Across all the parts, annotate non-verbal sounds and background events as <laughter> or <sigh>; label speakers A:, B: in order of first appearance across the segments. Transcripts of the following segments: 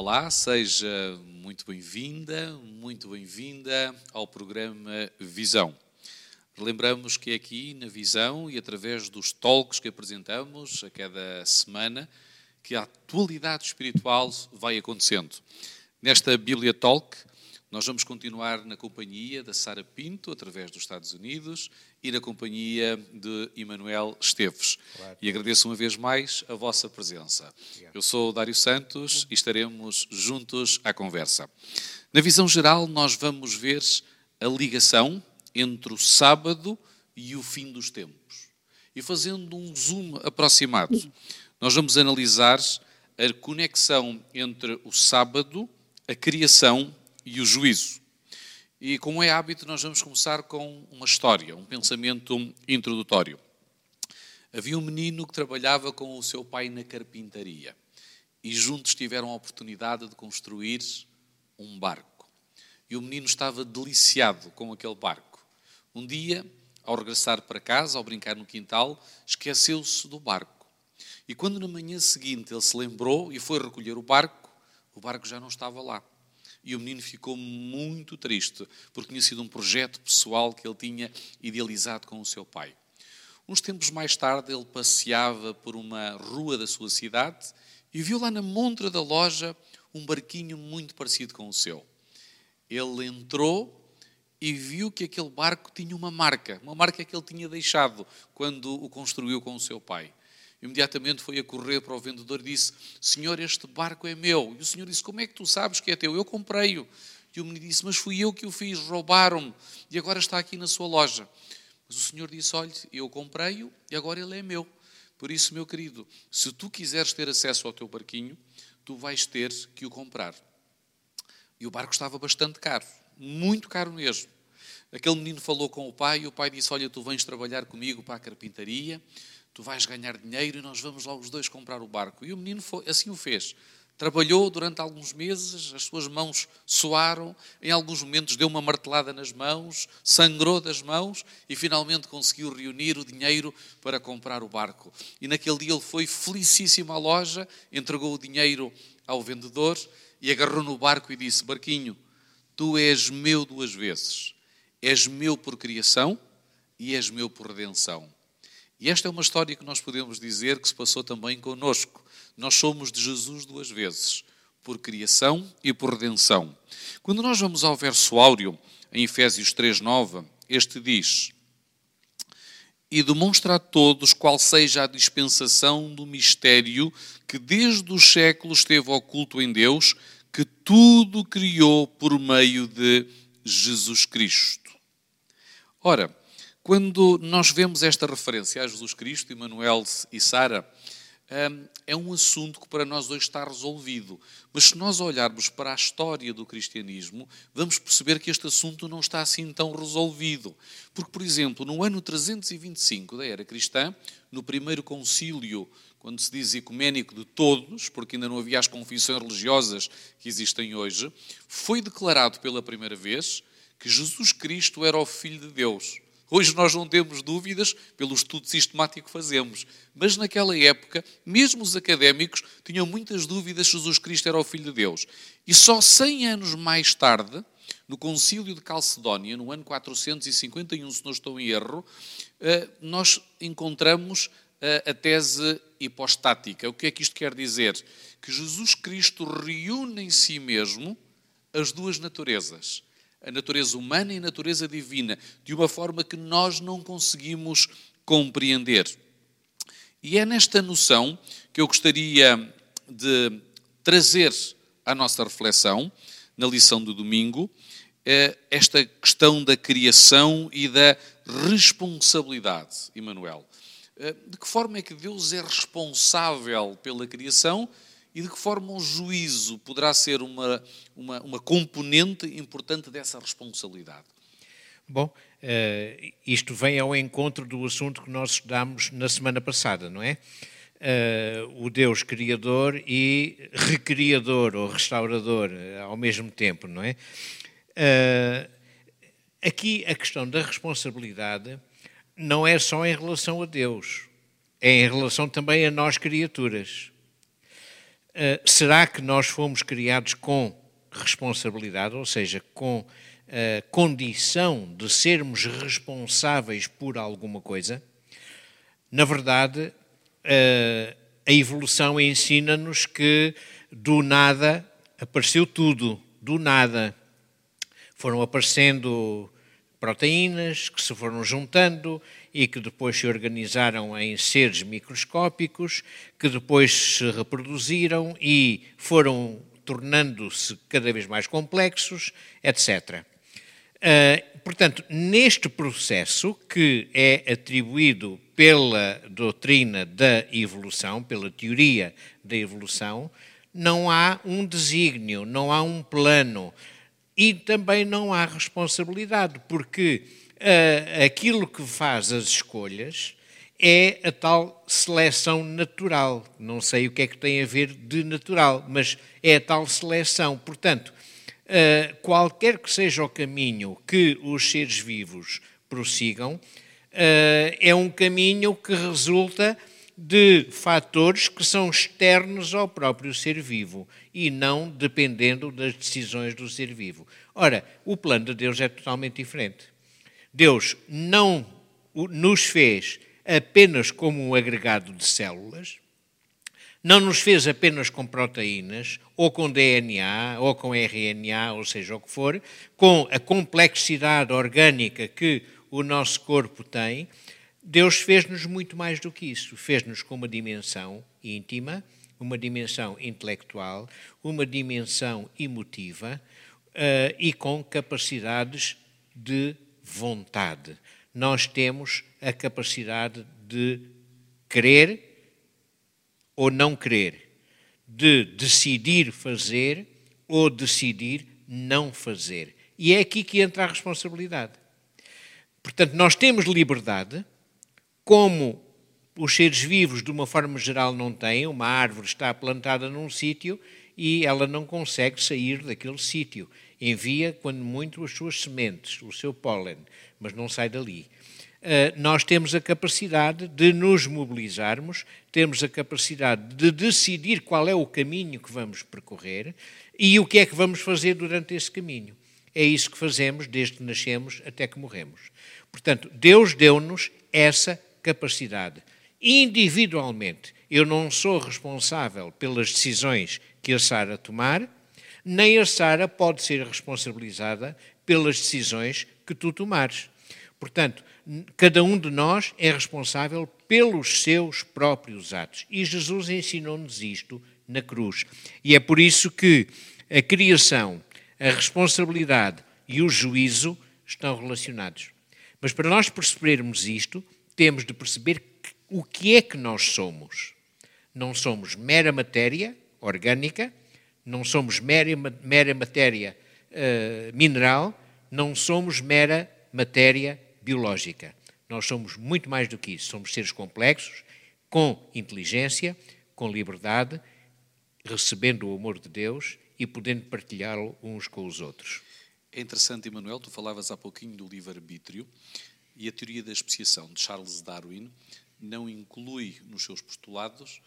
A: Olá, seja muito bem-vinda, muito bem-vinda ao programa Visão. Lembramos que aqui na Visão e através dos talks que apresentamos a cada semana, que a atualidade espiritual vai acontecendo. Nesta Bíblia Talk, nós vamos continuar na companhia da Sara Pinto, através dos Estados Unidos, e na companhia de Emanuel Esteves. Claro. E agradeço uma vez mais a vossa presença. Obrigado. Eu sou o Dário Santos e estaremos juntos à conversa. Na visão geral, nós vamos ver a ligação entre o sábado e o fim dos tempos. E fazendo um zoom aproximado, nós vamos analisar a conexão entre o sábado, a criação e o juízo. E como é hábito, nós vamos começar com uma história, um pensamento introdutório. Havia um menino que trabalhava com o seu pai na carpintaria e juntos tiveram a oportunidade de construir um barco. E o menino estava deliciado com aquele barco. Um dia, ao regressar para casa, ao brincar no quintal, esqueceu-se do barco. E quando na manhã seguinte ele se lembrou e foi recolher o barco, o barco já não estava lá. E o menino ficou muito triste, porque tinha sido um projeto pessoal que ele tinha idealizado com o seu pai. Uns tempos mais tarde, ele passeava por uma rua da sua cidade e viu lá na montra da loja um barquinho muito parecido com o seu. Ele entrou e viu que aquele barco tinha uma marca, uma marca que ele tinha deixado quando o construiu com o seu pai. Imediatamente foi a correr para o vendedor e disse: Senhor, este barco é meu. E o senhor disse: Como é que tu sabes que é teu? Eu comprei-o. E o menino disse: Mas fui eu que o fiz, roubaram-me e agora está aqui na sua loja. Mas o senhor disse: Olhe, eu comprei-o e agora ele é meu. Por isso, meu querido, se tu quiseres ter acesso ao teu barquinho, tu vais ter que o comprar. E o barco estava bastante caro, muito caro mesmo. Aquele menino falou com o pai e o pai disse: Olha, tu vens trabalhar comigo para a carpintaria tu vais ganhar dinheiro e nós vamos lá os dois comprar o barco. E o menino foi, assim o fez. Trabalhou durante alguns meses, as suas mãos suaram, em alguns momentos deu uma martelada nas mãos, sangrou das mãos e finalmente conseguiu reunir o dinheiro para comprar o barco. E naquele dia ele foi felicíssimo à loja, entregou o dinheiro ao vendedor e agarrou no barco e disse: Barquinho, tu és meu duas vezes. És meu por criação e és meu por redenção. E esta é uma história que nós podemos dizer que se passou também conosco. Nós somos de Jesus duas vezes, por criação e por redenção. Quando nós vamos ao verso áureo, em Efésios 3,9, este diz: E demonstra a todos qual seja a dispensação do mistério que desde os séculos esteve oculto em Deus, que tudo criou por meio de Jesus Cristo. Ora, quando nós vemos esta referência a Jesus Cristo, Emmanuel e Sara, hum, é um assunto que para nós hoje está resolvido. Mas se nós olharmos para a história do cristianismo, vamos perceber que este assunto não está assim tão resolvido. Porque, por exemplo, no ano 325 da era cristã, no primeiro concílio, quando se diz ecuménico de todos, porque ainda não havia as confissões religiosas que existem hoje, foi declarado pela primeira vez que Jesus Cristo era o Filho de Deus. Hoje nós não temos dúvidas pelo estudo sistemático que fazemos, mas naquela época, mesmo os académicos tinham muitas dúvidas se Jesus Cristo era o Filho de Deus. E só 100 anos mais tarde, no Concílio de Calcedónia, no ano 451, se não estou em erro, eh, nós encontramos eh, a tese hipostática. O que é que isto quer dizer? Que Jesus Cristo reúne em si mesmo as duas naturezas a natureza humana e a natureza divina, de uma forma que nós não conseguimos compreender. E é nesta noção que eu gostaria de trazer à nossa reflexão, na lição do domingo, eh, esta questão da criação e da responsabilidade, Emanuel. Eh, de que forma é que Deus é responsável pela criação e de que forma o juízo poderá ser uma, uma, uma componente importante dessa responsabilidade?
B: Bom, uh, isto vem ao encontro do assunto que nós estudámos na semana passada, não é? Uh, o Deus criador e recriador ou restaurador uh, ao mesmo tempo, não é? aqui a questão da responsabilidade não é só em relação a Deus, é em relação também a nós criaturas. Uh, será que nós fomos criados com responsabilidade, ou seja, com a condição de sermos responsáveis por alguma coisa? Na verdade, a evolução ensina-nos que do nada apareceu tudo, do nada. Foram aparecendo proteínas que se foram juntando e que depois se organizaram em seres microscópicos, que depois se reproduziram e foram tornando-se cada vez mais complexos, etc. Uh, portanto, neste processo que é atribuído pela doutrina da evolução, pela teoria da evolução, não há um desígnio, não há um plano e também não há responsabilidade, porque uh, aquilo que faz as escolhas é a tal seleção natural. Não sei o que é que tem a ver de natural, mas é a tal seleção. Portanto, uh, qualquer que seja o caminho que os seres vivos prossigam, uh, é um caminho que resulta de fatores que são externos ao próprio ser vivo e não dependendo das decisões do ser vivo. Ora, o plano de Deus é totalmente diferente. Deus não nos fez apenas como um agregado de células, não nos fez apenas com proteínas, ou com DNA, ou com RNA, ou seja o que for, com a complexidade orgânica que o nosso corpo tem, Deus fez-nos muito mais do que isso. Fez-nos com uma dimensão íntima, uma dimensão intelectual, uma dimensão emotiva uh, e com capacidades de vontade. Nós temos a capacidade de querer ou não querer, de decidir fazer ou decidir não fazer. E é aqui que entra a responsabilidade. Portanto, nós temos liberdade, como os seres vivos, de uma forma geral, não têm. Uma árvore está plantada num sítio e ela não consegue sair daquele sítio. Envia, quando muito, as suas sementes, o seu pólen, mas não sai dali. Uh, nós temos a capacidade de nos mobilizarmos, temos a capacidade de decidir qual é o caminho que vamos percorrer e o que é que vamos fazer durante esse caminho. É isso que fazemos desde que nascemos até que morremos. Portanto, Deus deu-nos essa capacidade. Individualmente, eu não sou responsável pelas decisões que a Sara tomar, nem a Sara pode ser responsabilizada pelas decisões que tu tomares. Portanto, cada um de nós é responsável pelos seus próprios atos. E Jesus ensinou-nos isto na cruz. E é por isso que a criação, a responsabilidade e o juízo estão relacionados. Mas para nós percebermos isto, temos de perceber o que é que nós somos. Não somos mera matéria orgânica, não somos mera, mera matéria uh, mineral, não somos mera matéria biológica. Nós somos muito mais do que isso. Somos seres complexos, com inteligência, com liberdade, recebendo o amor de Deus e podendo partilhá-lo uns com os outros.
A: É interessante, Emanuel, tu falavas há pouquinho do livre-arbítrio. E a teoria da especiação de Charles Darwin não inclui nos seus postulados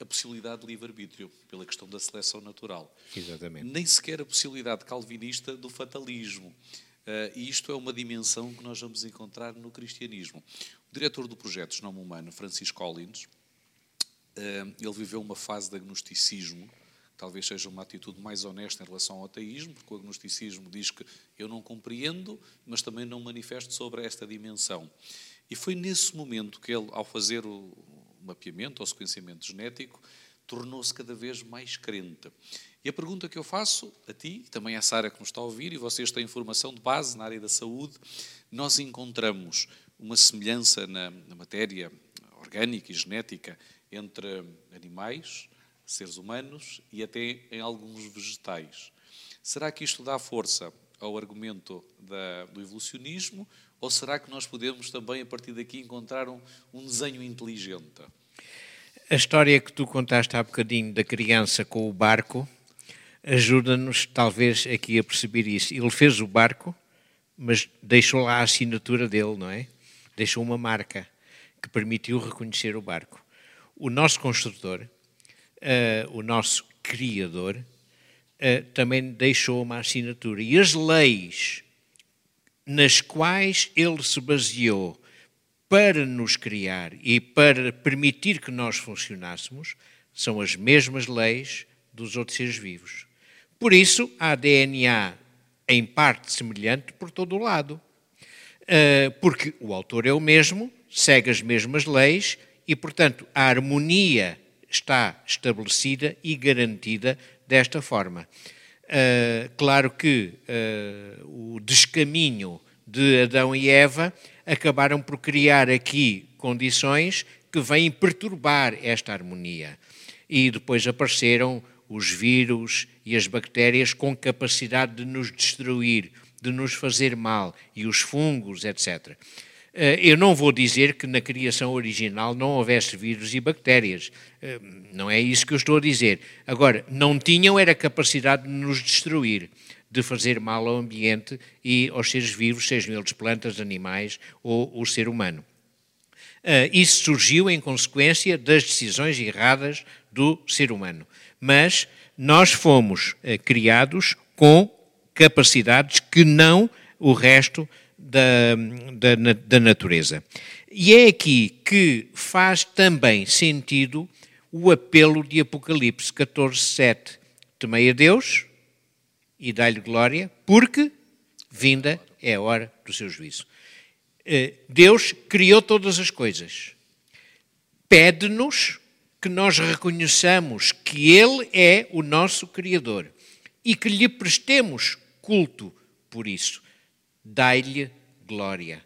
A: a possibilidade de livre-arbítrio, pela questão da seleção natural.
B: Exatamente.
A: Nem sequer a possibilidade calvinista do fatalismo. Uh, e isto é uma dimensão que nós vamos encontrar no cristianismo. O diretor do projeto Genoma Humano, Francisco Collins, uh, ele viveu uma fase de agnosticismo talvez seja uma atitude mais honesta em relação ao ateísmo, porque o agnosticismo diz que eu não compreendo, mas também não manifesto sobre esta dimensão. E foi nesse momento que ele, ao fazer o mapeamento, o sequenciamento genético, tornou-se cada vez mais crente. E a pergunta que eu faço a ti, também à Sara que nos está a ouvir, e vocês têm informação de base na área da saúde, nós encontramos uma semelhança na, na matéria orgânica e genética entre animais, seres humanos e até em alguns vegetais. Será que isto dá força ao argumento da, do evolucionismo ou será que nós podemos também, a partir daqui, encontrar um, um desenho inteligente?
B: A história que tu contaste há bocadinho da criança com o barco ajuda-nos, talvez, aqui a perceber isso. Ele fez o barco, mas deixou lá a assinatura dele, não é? Deixou uma marca que permitiu reconhecer o barco. O nosso construtor uh, o nosso Criador, uh, também deixou uma assinatura. E as leis nas quais ele se baseou para nos criar e para permitir que nós funcionássemos são as mesmas leis dos outros seres vivos. Por isso, há DNA em parte semelhante por todo o lado. Uh, porque o autor é o mesmo, segue as mesmas leis e, portanto, a harmonia está estabelecida e garantida desta forma. Uh, claro que uh, o descaminho de Adão e Eva acabaram por criar aqui condições que vêm perturbar esta harmonia. E depois apareceram os vírus e as bactérias com capacidade de nos destruir, de nos fazer mal, e os fungos, etc. Eh, eu não vou dizer que na criação original não houvesse vírus e bactérias. Eh, não é isso que eu estou a dizer. Agora, não tinham era capacidade de nos destruir, de fazer mal ao ambiente e aos seres vivos, sejam eles plantas, animais ou o ser humano. Eh, isso surgiu em consequência das decisões erradas do ser humano. Mas nós fomos criados com capacidades que não o resto da, da, da natureza. E é aqui que faz também sentido o apelo de Apocalipse 14, 7. Temei a Deus e dá-lhe glória, porque vinda é a hora do seu juízo. Eh, Deus criou todas as coisas. Pede-nos que nós reconheçamos que Ele é o nosso Criador e que lhe prestemos culto por isso. Dai-lhe glória.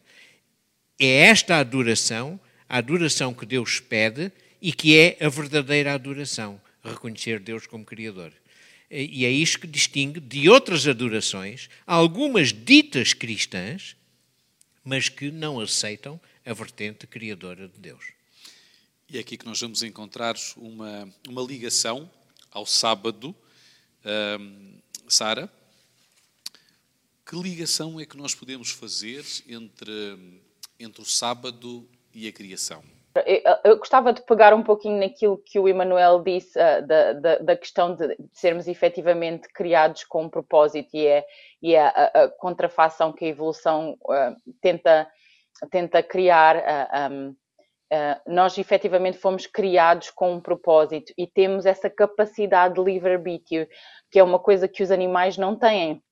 B: É esta a adoração, a adoração que Deus pede e que é a verdadeira adoração, reconhecer Deus como Criador. E é isto que distingue de outras adorações, algumas ditas cristãs, mas que não aceitam a vertente criadora de Deus.
A: E é aqui que nós vamos encontrar uma, uma ligação ao sábado. Um, Sara, que ligação é que nós podemos fazer entre, entre o sábado e a criação?
C: Eu, gostava de pegar um pouquinho naquilo que o Emanuel disse uh, da, da, da, questão de sermos efetivamente criados com um propósito e é, e é a, a, contrafação que a evolução uh, tenta, tenta criar. Uh, um, nós efetivamente fomos criados com um propósito e temos essa capacidade de livre-arbítrio, que é uma coisa que os animais não têm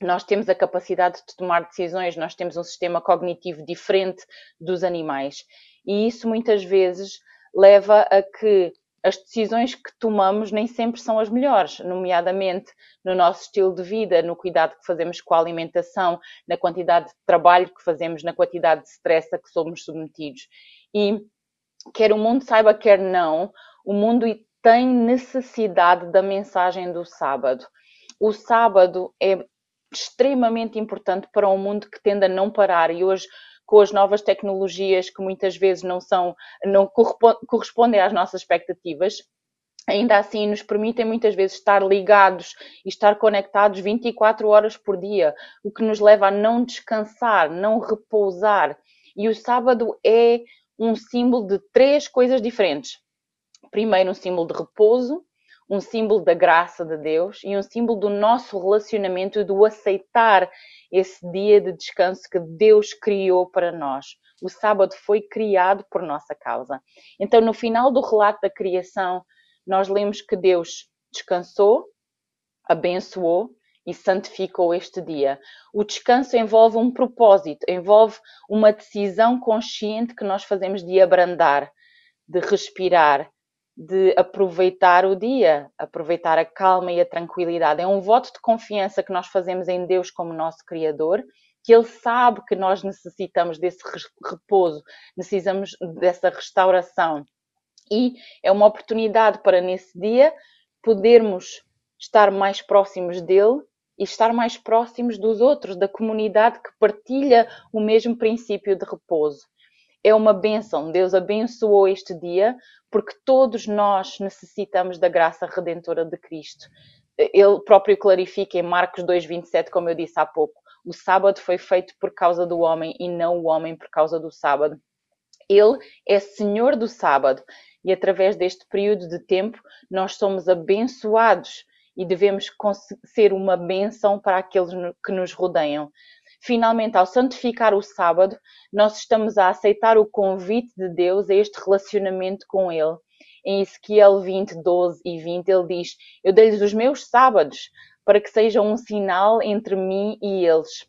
C: nós temos a capacidade de tomar decisões, nós temos um sistema cognitivo diferente dos animais. E isso muitas vezes leva a que as decisões que tomamos nem sempre são as melhores, nomeadamente no nosso estilo de vida, no cuidado que fazemos com a alimentação, na quantidade de trabalho que fazemos, na quantidade de stress a que somos submetidos. E quer o mundo saiba, quer não, o mundo tem necessidade da mensagem do sábado. O sábado é extremamente importante para um mundo que tende a não parar e hoje com as novas tecnologias que muitas vezes não são, não correspondem às nossas expectativas, ainda assim nos permitem muitas vezes estar ligados e estar conectados 24 horas por dia, o que nos leva a não descansar, não repousar. E o sábado é um símbolo de três coisas diferentes. Primeiro, um símbolo de repouso, um símbolo da graça de Deus e um símbolo do nosso relacionamento e do aceitar esse dia de descanso que Deus criou para nós. O sábado foi criado por nossa causa. Então, no final do relato da criação, nós lemos que Deus descansou, abençoou e santificou este dia. O descanso envolve um propósito, envolve uma decisão consciente que nós fazemos de abrandar, de respirar, de aproveitar o dia, aproveitar a calma e a tranquilidade. É um voto de confiança que nós fazemos em Deus como nosso Criador, que Ele sabe que nós necessitamos desse repouso, necessitamos dessa restauração. E é uma oportunidade para nesse dia podermos estar mais próximos dele e estar mais próximos dos outros, da comunidade que partilha o mesmo princípio de repouso é uma bênção. Deus abençoou este dia porque todos nós necessitamos da graça redentora de Cristo. Ele próprio clarifica em Marcos 2,27, como eu disse há pouco: o sábado foi feito por causa do homem e não o homem por causa do sábado. Ele é Senhor do sábado e através deste período de tempo nós somos abençoados e devemos ser uma bênção para aqueles que nos rodeiam. Finalmente, ao santificar o sábado, nós estamos a aceitar o convite de Deus a este relacionamento com Ele. Em Ezequiel 20, 12 e 20, ele diz: Eu dei-lhes os meus sábados para que sejam um sinal entre mim e eles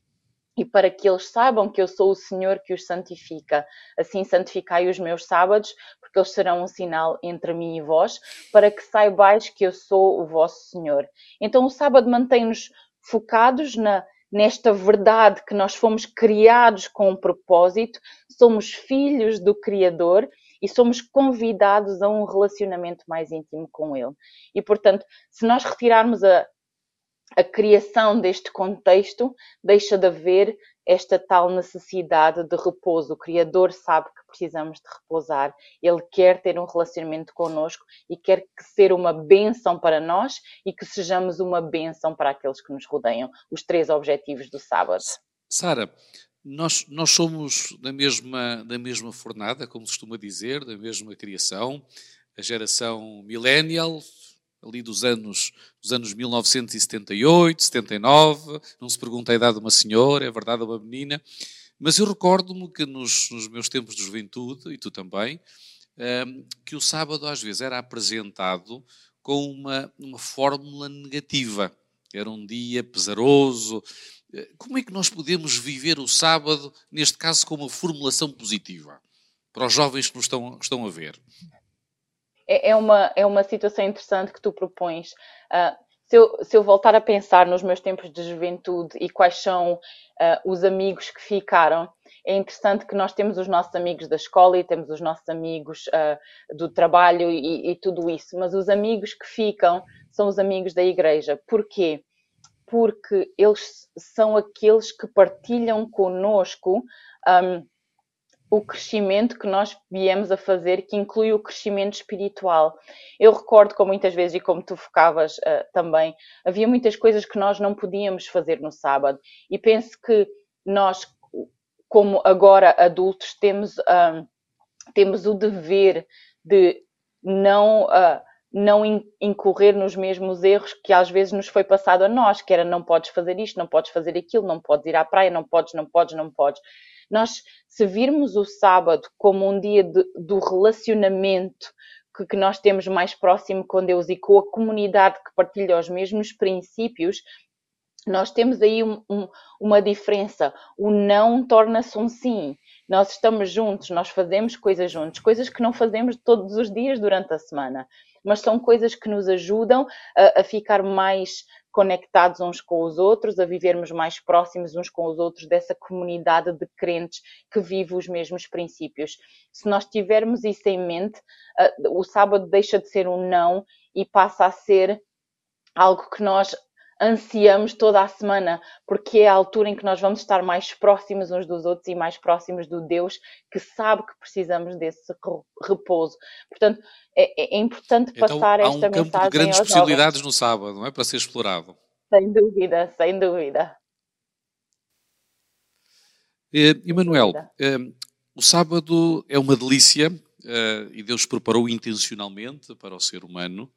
C: e para que eles saibam que eu sou o Senhor que os santifica. Assim santificai os meus sábados, porque eles serão um sinal entre mim e vós, para que saibais que eu sou o vosso Senhor. Então o sábado mantém-nos focados na, nesta verdade que nós fomos criados com um propósito, somos filhos do Criador e somos convidados a um relacionamento mais íntimo com Ele. E portanto, se nós retirarmos a, a criação deste contexto deixa de haver esta tal necessidade de repouso. O Criador sabe que precisamos de repousar. Ele quer ter um relacionamento conosco e quer que ser uma bênção para nós e que sejamos uma bênção para aqueles que nos rodeiam. Os três objetivos do sábado.
A: Sara, nós, nós somos da mesma, da mesma fornada, como costuma dizer, da mesma criação. A geração millennial, ali dos anos, dos anos 1978, 79, não se pergunta a idade de uma senhora, é verdade, uma menina, mas eu recordo-me que nos, nos, meus tempos de juventude, e tu também, um, ehm, que o sábado às vezes era apresentado com uma, uma fórmula negativa. Era um dia pesaroso. Eh, como é que nós podemos viver o sábado, neste caso, com uma formulação positiva? Para os jovens que nos estão, estão a ver
C: é, é, uma, é uma situação interessante que tu propões. Uh, se, eu, se eu voltar a pensar nos meus tempos de juventude e quais são uh, os amigos que ficaram, é interessante que nós temos os nossos amigos da escola e temos os nossos amigos uh, do trabalho e, e, tudo isso, mas os amigos que ficam são os amigos da igreja. Porquê? Porque eles são aqueles que partilham conosco. Um, o crescimento que nós viemos a fazer, que inclui o crescimento espiritual. Eu recordo, como muitas vezes, e como tu focavas uh, também, havia muitas coisas que nós não podíamos fazer no sábado. E penso que nós, como agora adultos, temos, uh, temos o dever de não. Uh, não incorrer nos mesmos erros que às vezes nos foi passado a nós, que era não podes fazer isto, não podes fazer aquilo, não podes ir à praia, não podes, não podes, não podes. Nós, se virmos o sábado como um dia de, do relacionamento que, que nós temos mais próximo com Deus e com a comunidade que partilha os mesmos princípios, nós temos aí um, um, uma diferença. O não torna-se um sim. Nós estamos juntos, nós fazemos coisas juntos, coisas que não fazemos todos os dias durante a semana, mas são coisas que nos ajudam a, a ficar mais conectados uns com os outros, a vivermos mais próximos uns com os outros dessa comunidade de crentes que vive os mesmos princípios. Se nós tivermos isso em mente, o sábado deixa de ser um não e passa a ser algo que nós ansiamos toda a semana, porque é a altura em que nós vamos estar mais próximos uns dos outros e mais próximos do Deus que sabe que precisamos desse repouso. Portanto, é, é importante então, passar esta mensagem. Há um
A: grandes possibilidades jovens. no sábado, não é? Para ser explorado.
C: Sem dúvida, sem dúvida.
A: Eh, Emanuel, eh, o sábado é uma delícia eh, e Deus preparou intencionalmente para o ser humano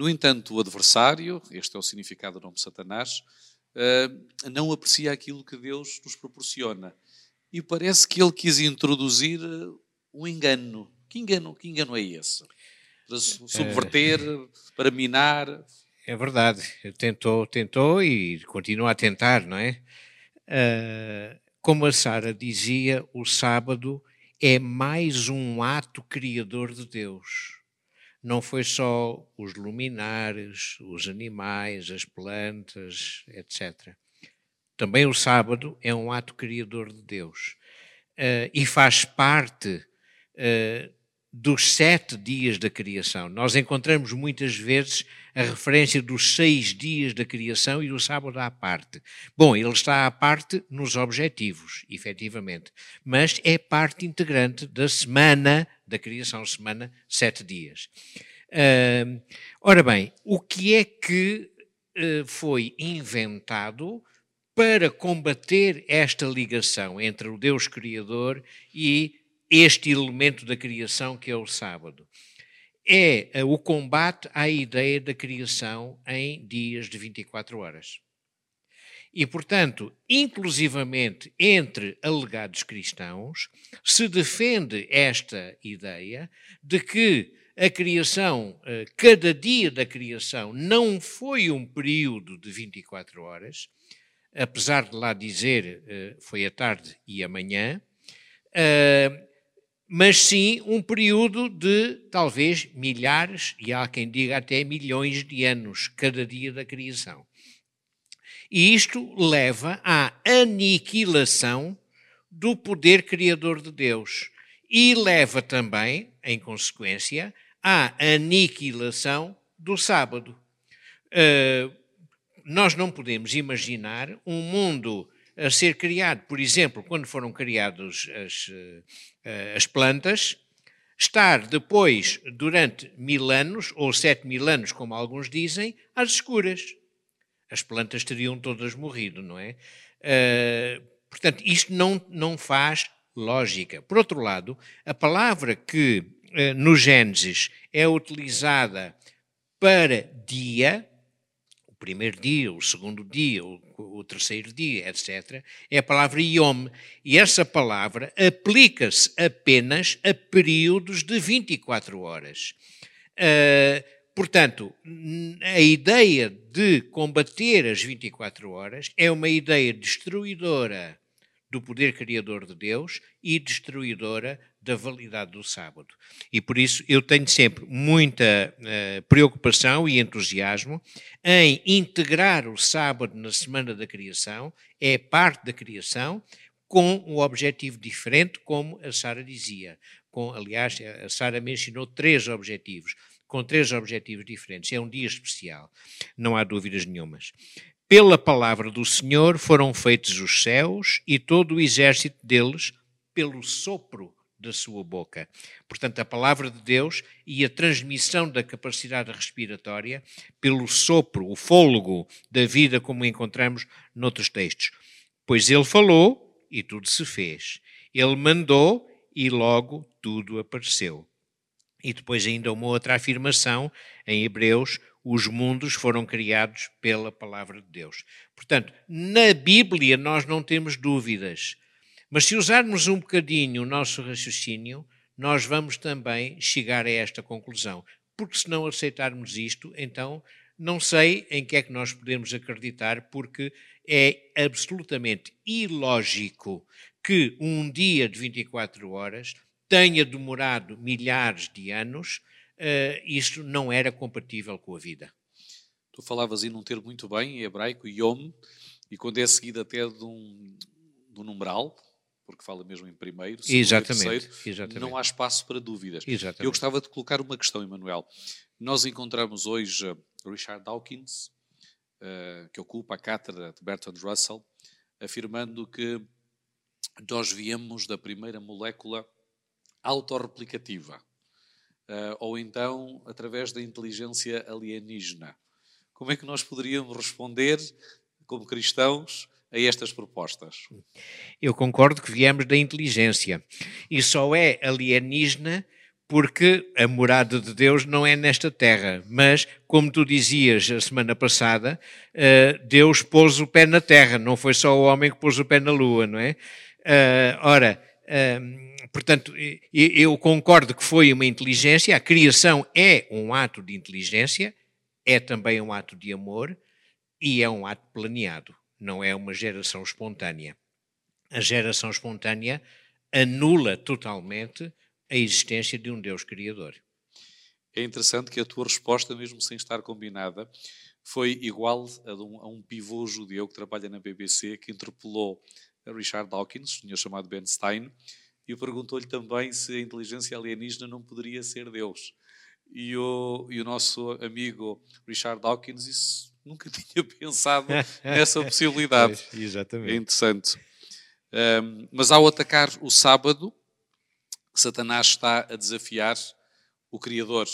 A: no entanto, o adversário, este é o significado do nome Satanás, eh, não aprecia aquilo que Deus nos proporciona. E parece que ele quis introduzir eh, um engano. Que engano, que engano é esse? Para subverter, é... para minar?
B: É verdade. Tentou, tentou e continua a tentar, não é? Como a Sara dizia, o sábado é mais um ato criador de Deus não foi só os luminares, os animais, as plantas, etc. Também o sábado é um ato criador de Deus uh, e faz parte uh, dos sete dias da criação. Nós encontramos muitas vezes a referência dos seis dias da criação e o sábado à parte. Bom, ele está à parte nos objetivos, efetivamente, mas é parte integrante da semana da criação, semana, sete dias. Uh, ora bem, o que é que uh, foi inventado para combater esta ligação entre o Deus Criador e este elemento da criação que é o sábado? É o combate à ideia da criação em dias de 24 horas. E, portanto, inclusivamente entre alegados cristãos, se defende esta ideia de que a criação, eh, cada dia da criação, não foi um período de 24 horas, apesar de lá dizer eh, foi a tarde e a manhã, eh, mas sim um período de talvez milhares, e há quem diga até milhões de anos, cada dia da criação. E isto leva à aniquilação do poder criador de Deus. E leva também, em consequência, à aniquilação do sábado. Uh, nós não podemos imaginar um mundo a ser criado, por exemplo, quando foram criadas as, uh, as plantas, estar depois, durante mil anos, ou sete mil anos, como alguns dizem, às escuras as plantas teriam todas morrido, não é? Uh, portanto, isto não, não faz lógica. Por outro lado, a palavra que uh, no Gênesis é utilizada para dia, o primeiro dia, o segundo dia, o, o terceiro dia, etc., é a palavra Yom. E essa palavra aplica-se apenas a períodos de 24 horas. Uh, Portanto, a ideia de combater as 24 horas é uma ideia destruidora do poder criador de Deus e destruidora da validade do sábado. E por isso eu tenho sempre muita uh, preocupação e entusiasmo em integrar o sábado na semana da criação, é parte da criação, com um objetivo diferente, como a Sara dizia. Com, aliás, a Sara mencionou três objetivos com três objetivos diferentes. É um dia especial, não há dúvidas nenhumas. Pela palavra do Senhor foram feitos os céus e todo o exército deles pelo sopro da sua boca. Portanto, a palavra de Deus e a transmissão da capacidade respiratória pelo sopro, o fôlego da vida, como encontramos noutros textos. Pois ele falou e tudo se fez. Ele mandou e logo tudo apareceu. E depois ainda uma outra afirmação em Hebreus, os mundos foram criados pela palavra de Deus. Portanto, na Bíblia nós não temos dúvidas. Mas se usarmos um bocadinho o nosso raciocínio, nós vamos também chegar a esta conclusão. Porque se não aceitarmos isto, então não sei em que é que nós podemos acreditar, porque é absolutamente ilógico que um dia de 24 horas tenha demorado milhares de anos, uh, isto não era compatível com a vida.
A: Tu falavas aí num termo muito bem, em hebraico, yom, e quando é seguido até de um, de um numeral, porque fala mesmo em primeiro, segundo
B: exatamente,
A: terceiro,
B: exatamente.
A: não há espaço para dúvidas.
B: Exatamente.
A: Eu gostava de colocar uma questão, Emanuel. Nós encontramos hoje Richard Dawkins, uh, que ocupa a cátedra de Bertrand Russell, afirmando que nós viemos da primeira molécula autorreplicativa, uh, ou então através da inteligência alienígena. Como é que nós poderíamos responder, como cristãos, a estas propostas?
B: Eu concordo que viemos da inteligência e só é alienígena porque a morada de Deus não é nesta terra, mas, como tu dizias a semana passada, eh, Deus pôs o pé na terra, não foi só o homem que pôs o pé na lua, não é? Eh, ora, portanto, eu concordo que foi uma inteligência, a criação é um ato de inteligência, é também um ato de amor e é um ato planeado, não é uma geração espontânea. A geração espontânea anula totalmente a existência de um Deus Criador.
A: É interessante que a tua resposta, mesmo sem estar combinada, foi igual a um, a um pivô judeu que trabalha na BBC, que interpelou Richard Dawkins, senhor chamado Ben Stein, e perguntou-lhe também se a inteligência alienígena não poderia ser Deus. E o, e o nosso amigo Richard Dawkins disse, nunca <laughs> tinha pensado nessa possibilidade.
B: Pois, exatamente.
A: É interessante. Um, mas ao atacar o sábado, Satanás está a desafiar o Criador,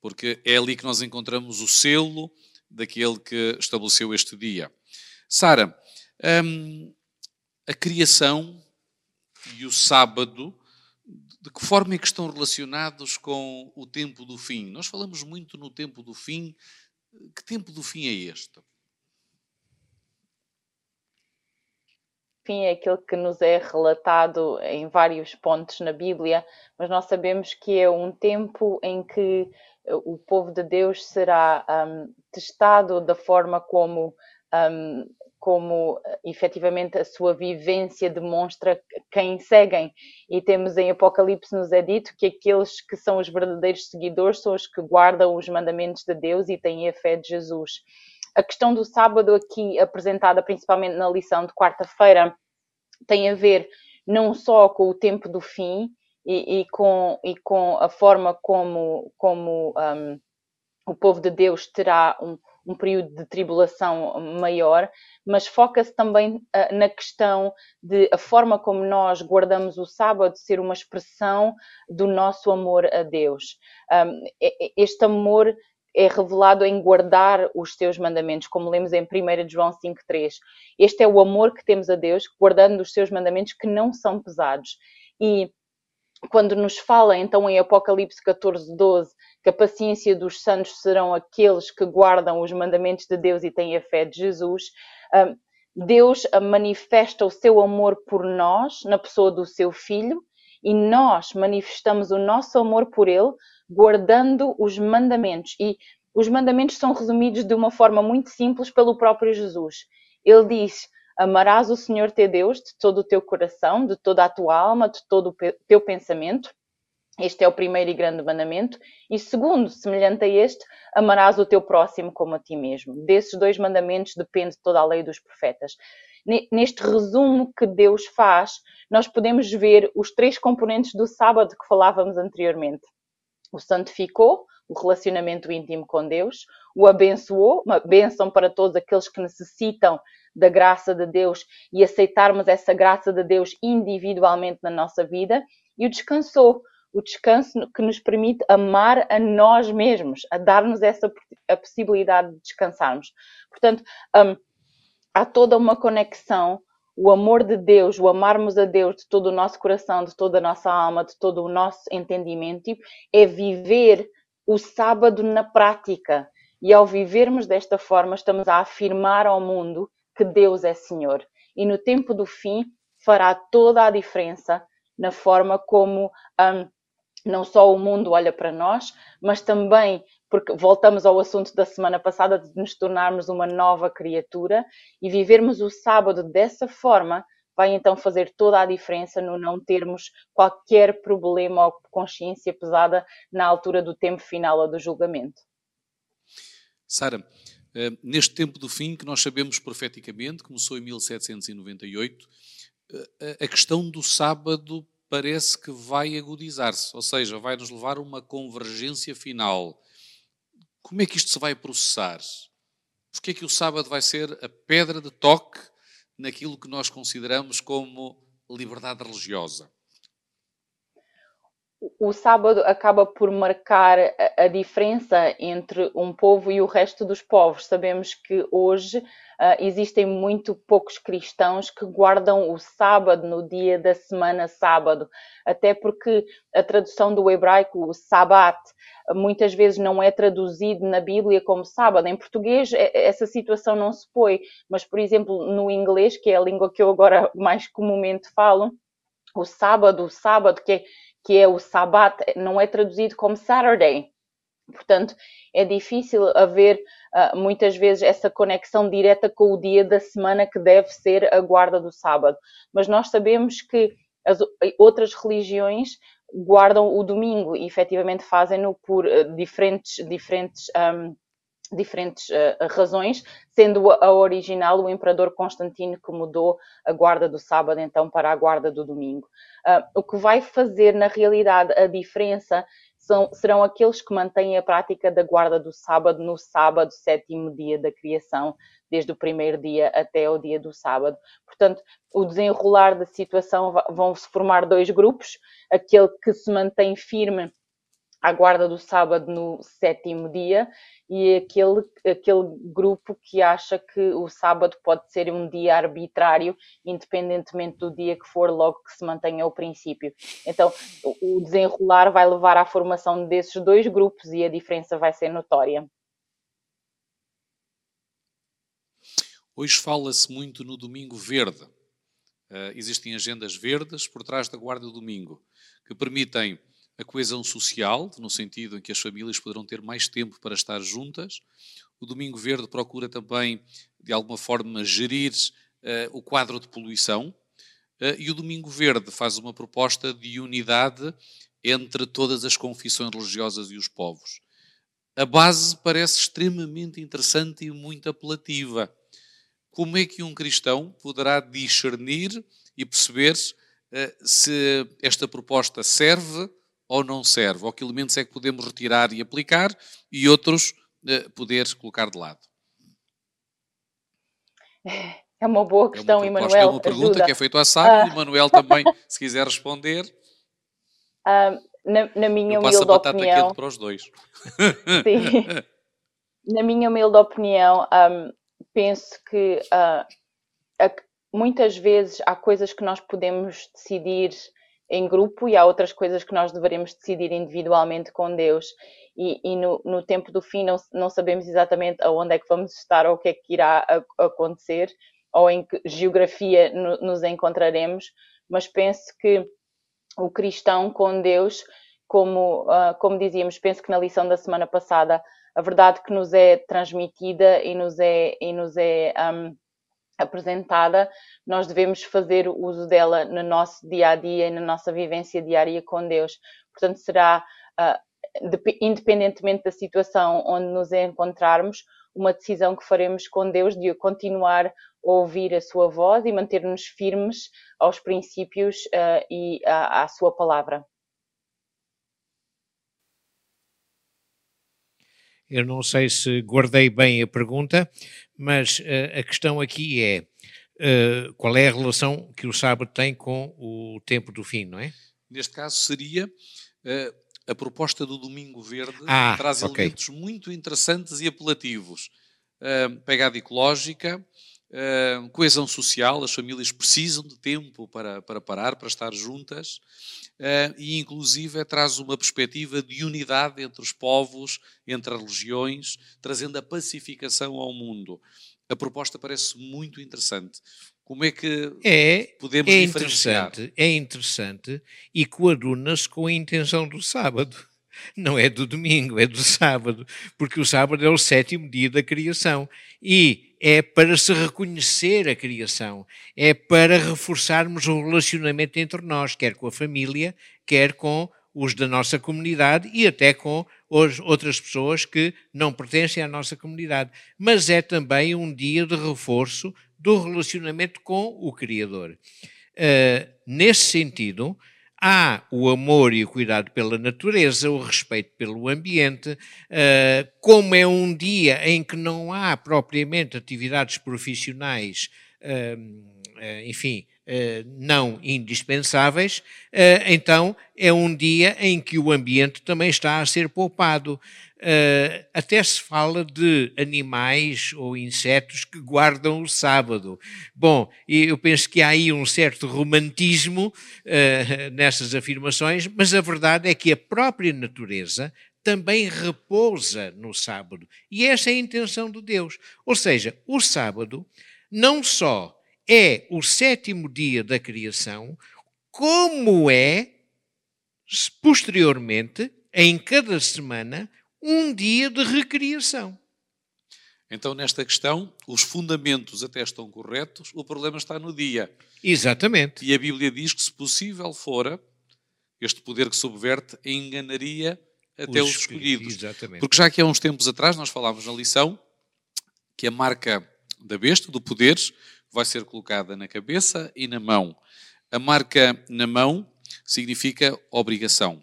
A: porque é ali que nós encontramos o selo daquele que estabeleceu este dia. Sara, um, a criação e o sábado de que forma é que estão relacionados com o tempo do fim? Nós falamos muito no tempo do fim. Que tempo do fim é este?
C: fim é aquele que nos é relatado em vários pontos na Bíblia, mas nós sabemos que é um tempo em que eh, o povo de Deus será um, testado da forma como, um, como eh, efetivamente a sua vivência demonstra quem seguem. E temos em Apocalipse nos é dito que aqueles que são os verdadeiros seguidores são os que guardam os mandamentos de Deus e têm a fé de Jesus. A questão do sábado, aqui apresentada principalmente na lição de quarta-feira, tem a ver não só com o tempo do fim e, e com, e com a forma como, como um, o povo de Deus terá um, um período de tribulação maior, mas foca-se também uh, na questão de a forma como nós guardamos o sábado ser uma expressão do nosso amor a Deus. Um, este amor é revelado em guardar os seus mandamentos, como lemos em 1 João 5,3. Este é o amor que temos a Deus, guardando os seus mandamentos que não são pesados. E quando nos fala então em Apocalipse 14, 12, que a paciência dos santos serão aqueles que guardam os mandamentos de Deus e têm a fé de Jesus, Deus manifesta o seu amor por nós na pessoa do seu Filho e nós manifestamos o nosso amor por Ele guardando os mandamentos. E os mandamentos são resumidos de uma forma muito simples pelo próprio Jesus. Ele diz: Amarás o Senhor teu Deus de todo o teu coração, de toda a tua alma, de todo o teu pensamento. Este é o primeiro e grande mandamento. E segundo, semelhante a este, amarás o teu próximo como a ti mesmo. Desses dois mandamentos depende toda a lei dos profetas. Neste resumo que Deus faz, nós podemos ver os três componentes do sábado que falávamos anteriormente o santificou, o relacionamento íntimo com Deus, o abençoou, uma bênção para todos aqueles que necessitam da graça de Deus e aceitarmos essa graça de Deus individualmente na nossa vida, e o descansou, o descanso que nos permite amar a nós mesmos, a dar-nos essa a possibilidade de descansarmos. Portanto, um, há toda uma conexão o amor de Deus, o amarmos a Deus de todo o nosso coração, de toda a nossa alma, de todo o nosso entendimento, é viver o sábado na prática. E ao vivermos desta forma, estamos a afirmar ao mundo que Deus é Senhor. E no tempo do fim fará toda a diferença na forma como um, não só o mundo olha para nós, mas também porque voltamos ao assunto da semana passada de nos tornarmos uma nova criatura e vivermos o sábado dessa forma vai então fazer toda a diferença no não termos qualquer problema ou consciência pesada na altura do tempo final ou do julgamento.
A: Sara, eh, neste tempo do fim que nós sabemos profeticamente, começou em 1798, eh, a questão do sábado parece que vai agudizar-se, ou seja, vai nos levar a uma convergência final como é que isto se vai processar? Porque é que o sábado vai ser a pedra de toque naquilo que nós consideramos como liberdade religiosa?
C: O sábado acaba por marcar a diferença entre um povo e o resto dos povos. Sabemos que hoje Uh, existem muito poucos cristãos que guardam o sábado no dia da semana sábado, até porque a tradução do hebraico, o sabat, muitas vezes não é traduzido na Bíblia como sábado. Em português é, essa situação não se põe, mas por exemplo no inglês, que é a língua que eu agora <laughs> mais comumente falo, o sábado, o sábado que é, que é o sabat, não é traduzido como Saturday. Portanto, é difícil haver uh, muitas vezes essa conexão direta com o dia da semana que deve ser a guarda do sábado. Mas nós sabemos que as outras religiões guardam o domingo e efetivamente fazem-no por uh, diferentes, diferentes, um, diferentes uh, razões, sendo a original o imperador Constantino que mudou a guarda do sábado então para a guarda do domingo. Uh, o que vai fazer na realidade a diferença são, serão aqueles que mantêm a prática da guarda do sábado no sábado, sétimo dia da criação, desde o primeiro dia até o dia do sábado. Portanto, o desenrolar da situação vão se formar dois grupos, aquele que se mantém firme à guarda do sábado no sétimo dia e aquele, aquele grupo que acha que o sábado pode ser um dia arbitrário, independentemente do dia que for, logo que se mantenha o princípio. Então, o desenrolar vai levar à formação desses dois grupos e a diferença vai ser notória.
A: Hoje fala-se muito no Domingo Verde. Uh, existem agendas verdes por trás da Guarda do Domingo, que permitem a coesão social, no sentido em que as famílias poderão ter mais tempo para estar juntas. O Domingo Verde procura também, de alguma forma, gerir uh, o quadro de poluição. Uh, e o Domingo Verde faz uma proposta de unidade entre todas as confissões religiosas e os povos. A base parece extremamente interessante e muito apelativa. Como é que um cristão poderá discernir e perceber uh, se esta proposta serve ou não serve, ou que elementos é que podemos retirar e aplicar e outros uh, poder colocar de lado?
C: É uma boa questão,
A: é
C: uma Emanuel.
A: É uma pergunta
C: ajuda.
A: que é feita ao sábio, uh... Emanuel também, se quiser responder.
C: Uh, <laughs> na, na, minha
A: Eu
C: humilde
A: passo a batata
C: opinião.
A: quente para os dois. <laughs>
C: Sim. na minha humilde opinião, um, penso que uh, muitas vezes há coisas que nós podemos decidir em grupo e há outras coisas que nós deveremos decidir individualmente com Deus. E, e no, no, tempo do fim não, não, sabemos exatamente aonde é que vamos estar ou o que é que irá acontecer ou em que geografia no, nos encontraremos, mas penso que o cristão com Deus, como, uh, como dizíamos, penso que na lição da semana passada, a verdade que nos é transmitida e nos é, e nos é um, apresentada, nós devemos fazer uso dela no nosso dia a dia e na nossa vivência diária com Deus. Portanto, será, uh, de, independentemente da situação onde nos encontrarmos, uma decisão que faremos com Deus de continuar a ouvir a sua voz e manter-nos firmes aos princípios uh, e à, à sua palavra.
B: Eu não sei se guardei bem a pergunta, mas uh, a questão aqui é uh, qual é a relação que o sábado tem com o tempo do fim, não é?
A: Neste caso seria uh, a proposta do Domingo Verde,
B: ah,
A: traz
B: okay.
A: elementos muito interessantes e apelativos. pegada ecológica, coesão social, as famílias precisam de tempo para, para parar, para estar juntas, e inclusive traz uma perspectiva de unidade entre os povos, entre as religiões, trazendo a pacificação ao mundo. A proposta parece muito interessante. Como é que
B: é,
A: podemos
B: é
A: diferenciar?
B: Interessante, é interessante e coaduna-se com a intenção do sábado. <laughs> Não é do domingo, é do sábado, porque o sábado é o sétimo dia da criação e é para se reconhecer a criação, é para reforçarmos o relacionamento entre nós, quer com a família, quer com os da nossa comunidade e até com outras pessoas que não pertencem à nossa comunidade. Mas é também um dia de reforço do relacionamento com o Criador. Uh, nesse sentido, há o amor e o cuidado pela natureza, o respeito pelo ambiente, uh, como é um dia em que não há propriamente atividades profissionais, uh, enfim, Uh, não indispensáveis, então é um dia em que o ambiente também está a ser poupado. Uh, até se fala de animais ou insetos que guardam o sábado. Bom, eu penso que há aí um certo romantismo uh, <laughs> nessas afirmações, mas a verdade é que a própria natureza também repousa no sábado. E essa é a intenção de Deus. Ou seja, o sábado não só é o sétimo dia da criação, como é, posteriormente, em cada semana, um dia de recriação.
A: Então, nesta questão, os fundamentos até estão corretos, o problema está no dia.
B: Exatamente.
A: E a Bíblia diz que, se possível fora, este poder que subverte enganaria até os, os escolhidos.
B: Exatamente.
A: Porque já que há uns tempos atrás nós falámos na lição que a marca da besta, do poder, vai ser colocada na cabeça e na mão. A marca na mão significa obrigação.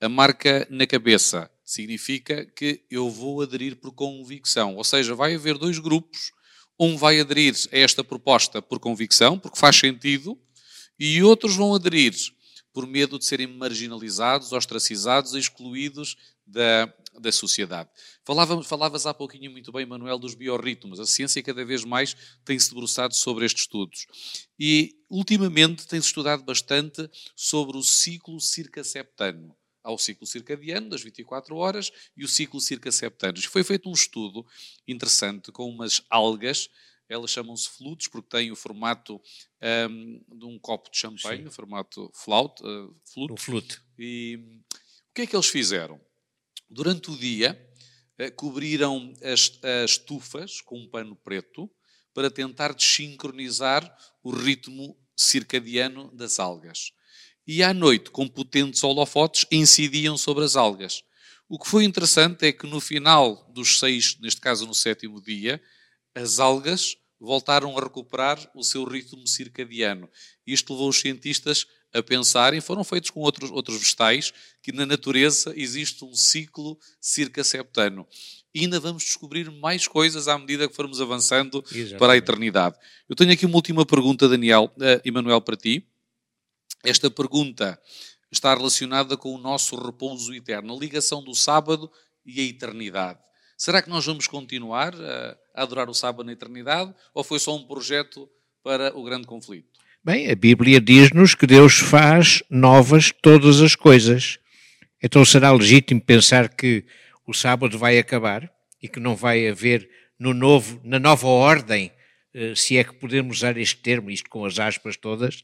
A: A marca na cabeça significa que eu vou aderir por convicção. Ou seja, vai haver dois grupos. Um vai aderir a esta proposta por convicção, porque faz sentido, e outros vão aderir por medo de serem marginalizados, ostracizados, excluídos da, da sociedade. Falavas há pouquinho muito bem, Manuel, dos biorritmos. A ciência cada vez mais tem-se debruçado sobre estes estudos. E, ultimamente, tem-se estudado bastante sobre o ciclo circaseptano. Há o ciclo circadiano, das 24 horas, e o ciclo circaseptano. Foi feito um estudo interessante com umas algas elas chamam-se flutes porque têm o formato um, de um copo de champanhe, o formato flout, uh, flute.
B: O flute.
A: E o que é que eles fizeram? Durante o dia, uh, cobriram as, as tufas com um pano preto para tentar desincronizar o ritmo circadiano das algas. E à noite, com potentes holofotes, incidiam sobre as algas. O que foi interessante é que no final dos seis, neste caso no sétimo dia, as algas voltaram a recuperar o seu ritmo circadiano. Isto levou os cientistas a pensarem, foram feitos com outros, outros vegetais, que na natureza existe um ciclo circaseptano. E ainda vamos descobrir mais coisas à medida que formos avançando Exatamente. para a eternidade. Eu tenho aqui uma última pergunta, Daniel, uh, Emanuel, para ti. Esta pergunta está relacionada com o nosso repouso eterno, a ligação do sábado e a eternidade. Será que nós vamos continuar a, adorar o sábado na eternidade ou foi só um projeto para o grande conflito?
B: Bem, a Bíblia diz-nos que Deus faz novas todas as coisas. Então será legítimo pensar que o sábado vai acabar e que não vai haver no novo, na nova ordem, eh, se é que podemos usar este termo, isto com as aspas todas,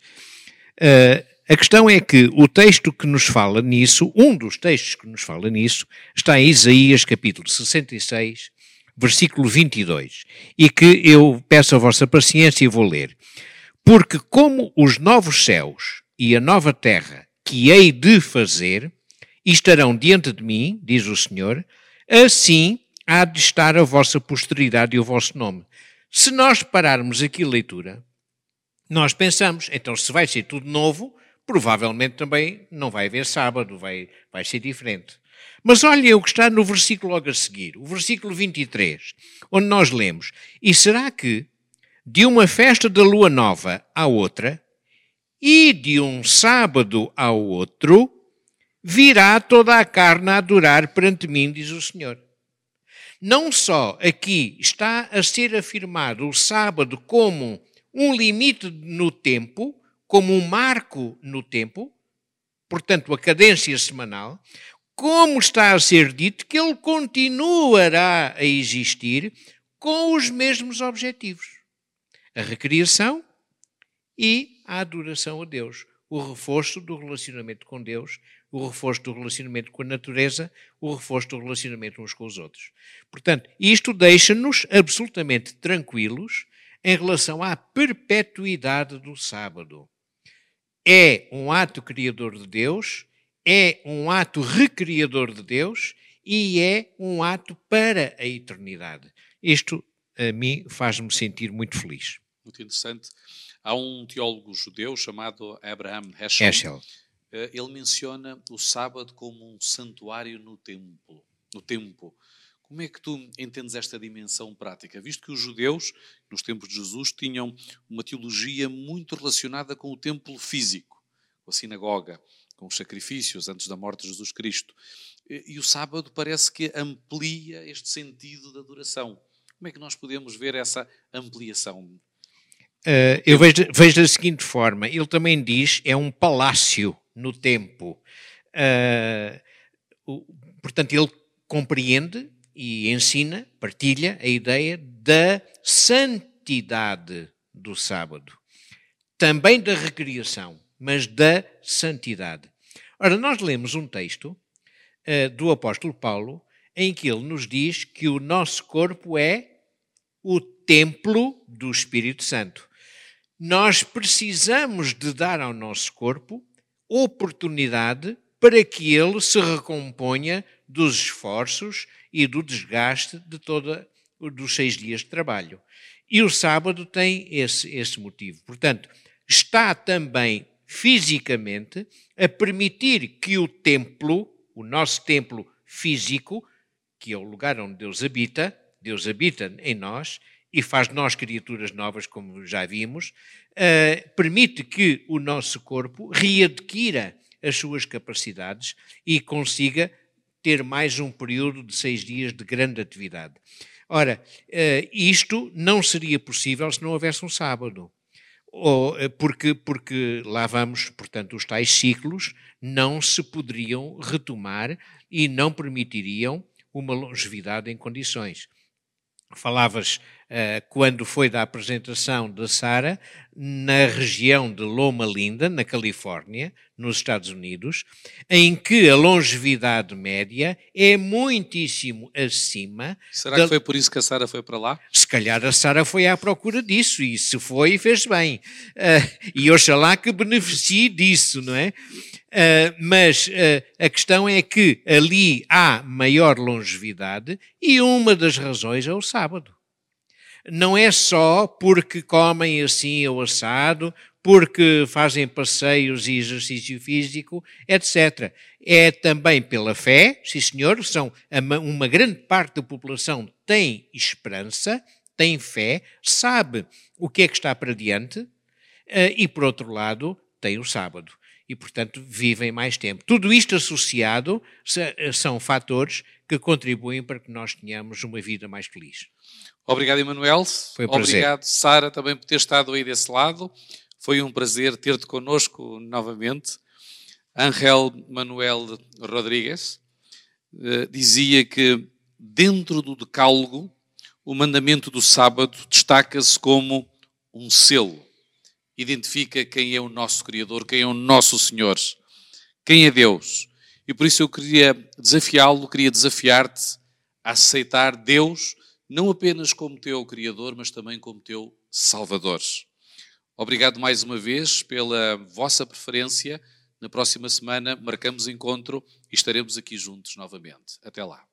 B: eh, a questão é que o texto que nos fala nisso, um dos textos que nos fala nisso, está em Isaías capítulo 66, versículo 22, e que eu peço a vossa paciência e vou ler. Porque como os novos céus e a nova terra que hei de fazer estarão diante de mim, diz o Senhor, assim há de estar a vossa posteridade e o vosso nome. Se nós pararmos aqui a leitura, nós pensamos, então se vai ser tudo novo, provavelmente também não vai haver sábado, vai, vai ser diferente. Mas olha o que está no versículo logo a seguir, o versículo 23, onde nós lemos: E será que de uma festa da lua nova à outra, e de um sábado ao outro, virá toda a carne a adorar perante mim, diz o Senhor. Não só aqui está a ser afirmado o sábado como um limite no tempo, como um marco no tempo, portanto, a cadência semanal, como está a ser dito que ele continuará a existir com os mesmos objetivos: a recriação e a adoração a Deus, o reforço do relacionamento com Deus, o reforço do relacionamento com a natureza, o reforço do relacionamento uns com os outros. Portanto, isto deixa-nos absolutamente tranquilos em relação à perpetuidade do sábado é um ato criador de Deus, é um ato recriador de Deus e é um ato para a eternidade. Isto, a mim, faz-me sentir muito feliz.
A: Muito interessante. Há um teólogo judeu chamado Abraham Heschel. Heschel. Eh, ele menciona o sábado como um santuário no templo. No tempo. Como é que tu entendes esta dimensão prática? Visto que os judeus, nos tempos de Jesus, tinham uma teologia muito relacionada com o templo físico, com a sinagoga, com os sacrifícios antes da morte de Jesus Cristo. E o sábado parece que amplia este sentido da adoração. Como é que nós podemos ver essa ampliação?
B: Uh, eu vejo, vejo da seguinte forma: ele também diz é um palácio no tempo. Uh, o, portanto, ele compreende e ensina, partilha a ideia da santidade do sábado. Também da recriação, mas da santidade. Ora, nós lemos um texto uh, do apóstolo Paulo em que ele nos diz que o nosso corpo é o templo do Espírito Santo. Nós precisamos de dar ao nosso corpo oportunidade para que ele se recomponha dos esforços e do desgaste de toda dos seis dias de trabalho. E o sábado tem esse, esse motivo. Portanto, está também fisicamente a permitir que o templo, o nosso templo físico, que é o lugar onde Deus habita, Deus habita em nós e faz de nós criaturas novas, como já vimos, uh, permite que o nosso corpo readquira as suas capacidades e consiga ter mais um período de seis dias de grande atividade. Ora, uh, isto não seria possível se não houvesse um sábado. Ou, uh, porque, porque lá vamos, portanto, os tais ciclos não se poderiam retomar e não permitiriam uma longevidade em condições. Falavas quando foi da apresentação da Sara na região de Loma Linda, na Califórnia, nos Estados Unidos, em que a longevidade média é muitíssimo acima.
A: Será da... que foi por isso que a Sara foi para lá?
B: Se calhar a Sara foi à procura disso e se foi, fez bem. Uh, e oxalá que beneficie disso, não é? Uh, mas uh, a questão é que ali há maior longevidade e uma das razões é o sábado. Não é só porque comem assim ou assado, porque fazem passeios e exercício físico, etc. É também pela fé, sim senhor, são uma grande parte da população tem esperança, tem fé, sabe o que é que está para diante, uh, e por outro lado tem o sábado e, portanto, vivem mais tempo. Tudo isto associado são fatores que contribuem para que nós tenhamos uma vida mais feliz.
A: Obrigado, Emanuel. Foi um prazer. Obrigado, Sara, também por ter estado aí desse lado. Foi um prazer ter-te connosco novamente. Angel Manuel Rodrigues eh, dizia que dentro do decálogo o mandamento do sábado destaca-se como um selo identifica quem é o nosso Criador, quem é o nosso Senhor, quem é Deus. E por isso eu queria desafiá-lo, queria desafiar-te a aceitar Deus não apenas como teu Criador, mas também como teu Salvador. Obrigado mais uma vez pela vossa preferência. Na próxima semana marcamos encontro e estaremos aqui juntos novamente. Até lá.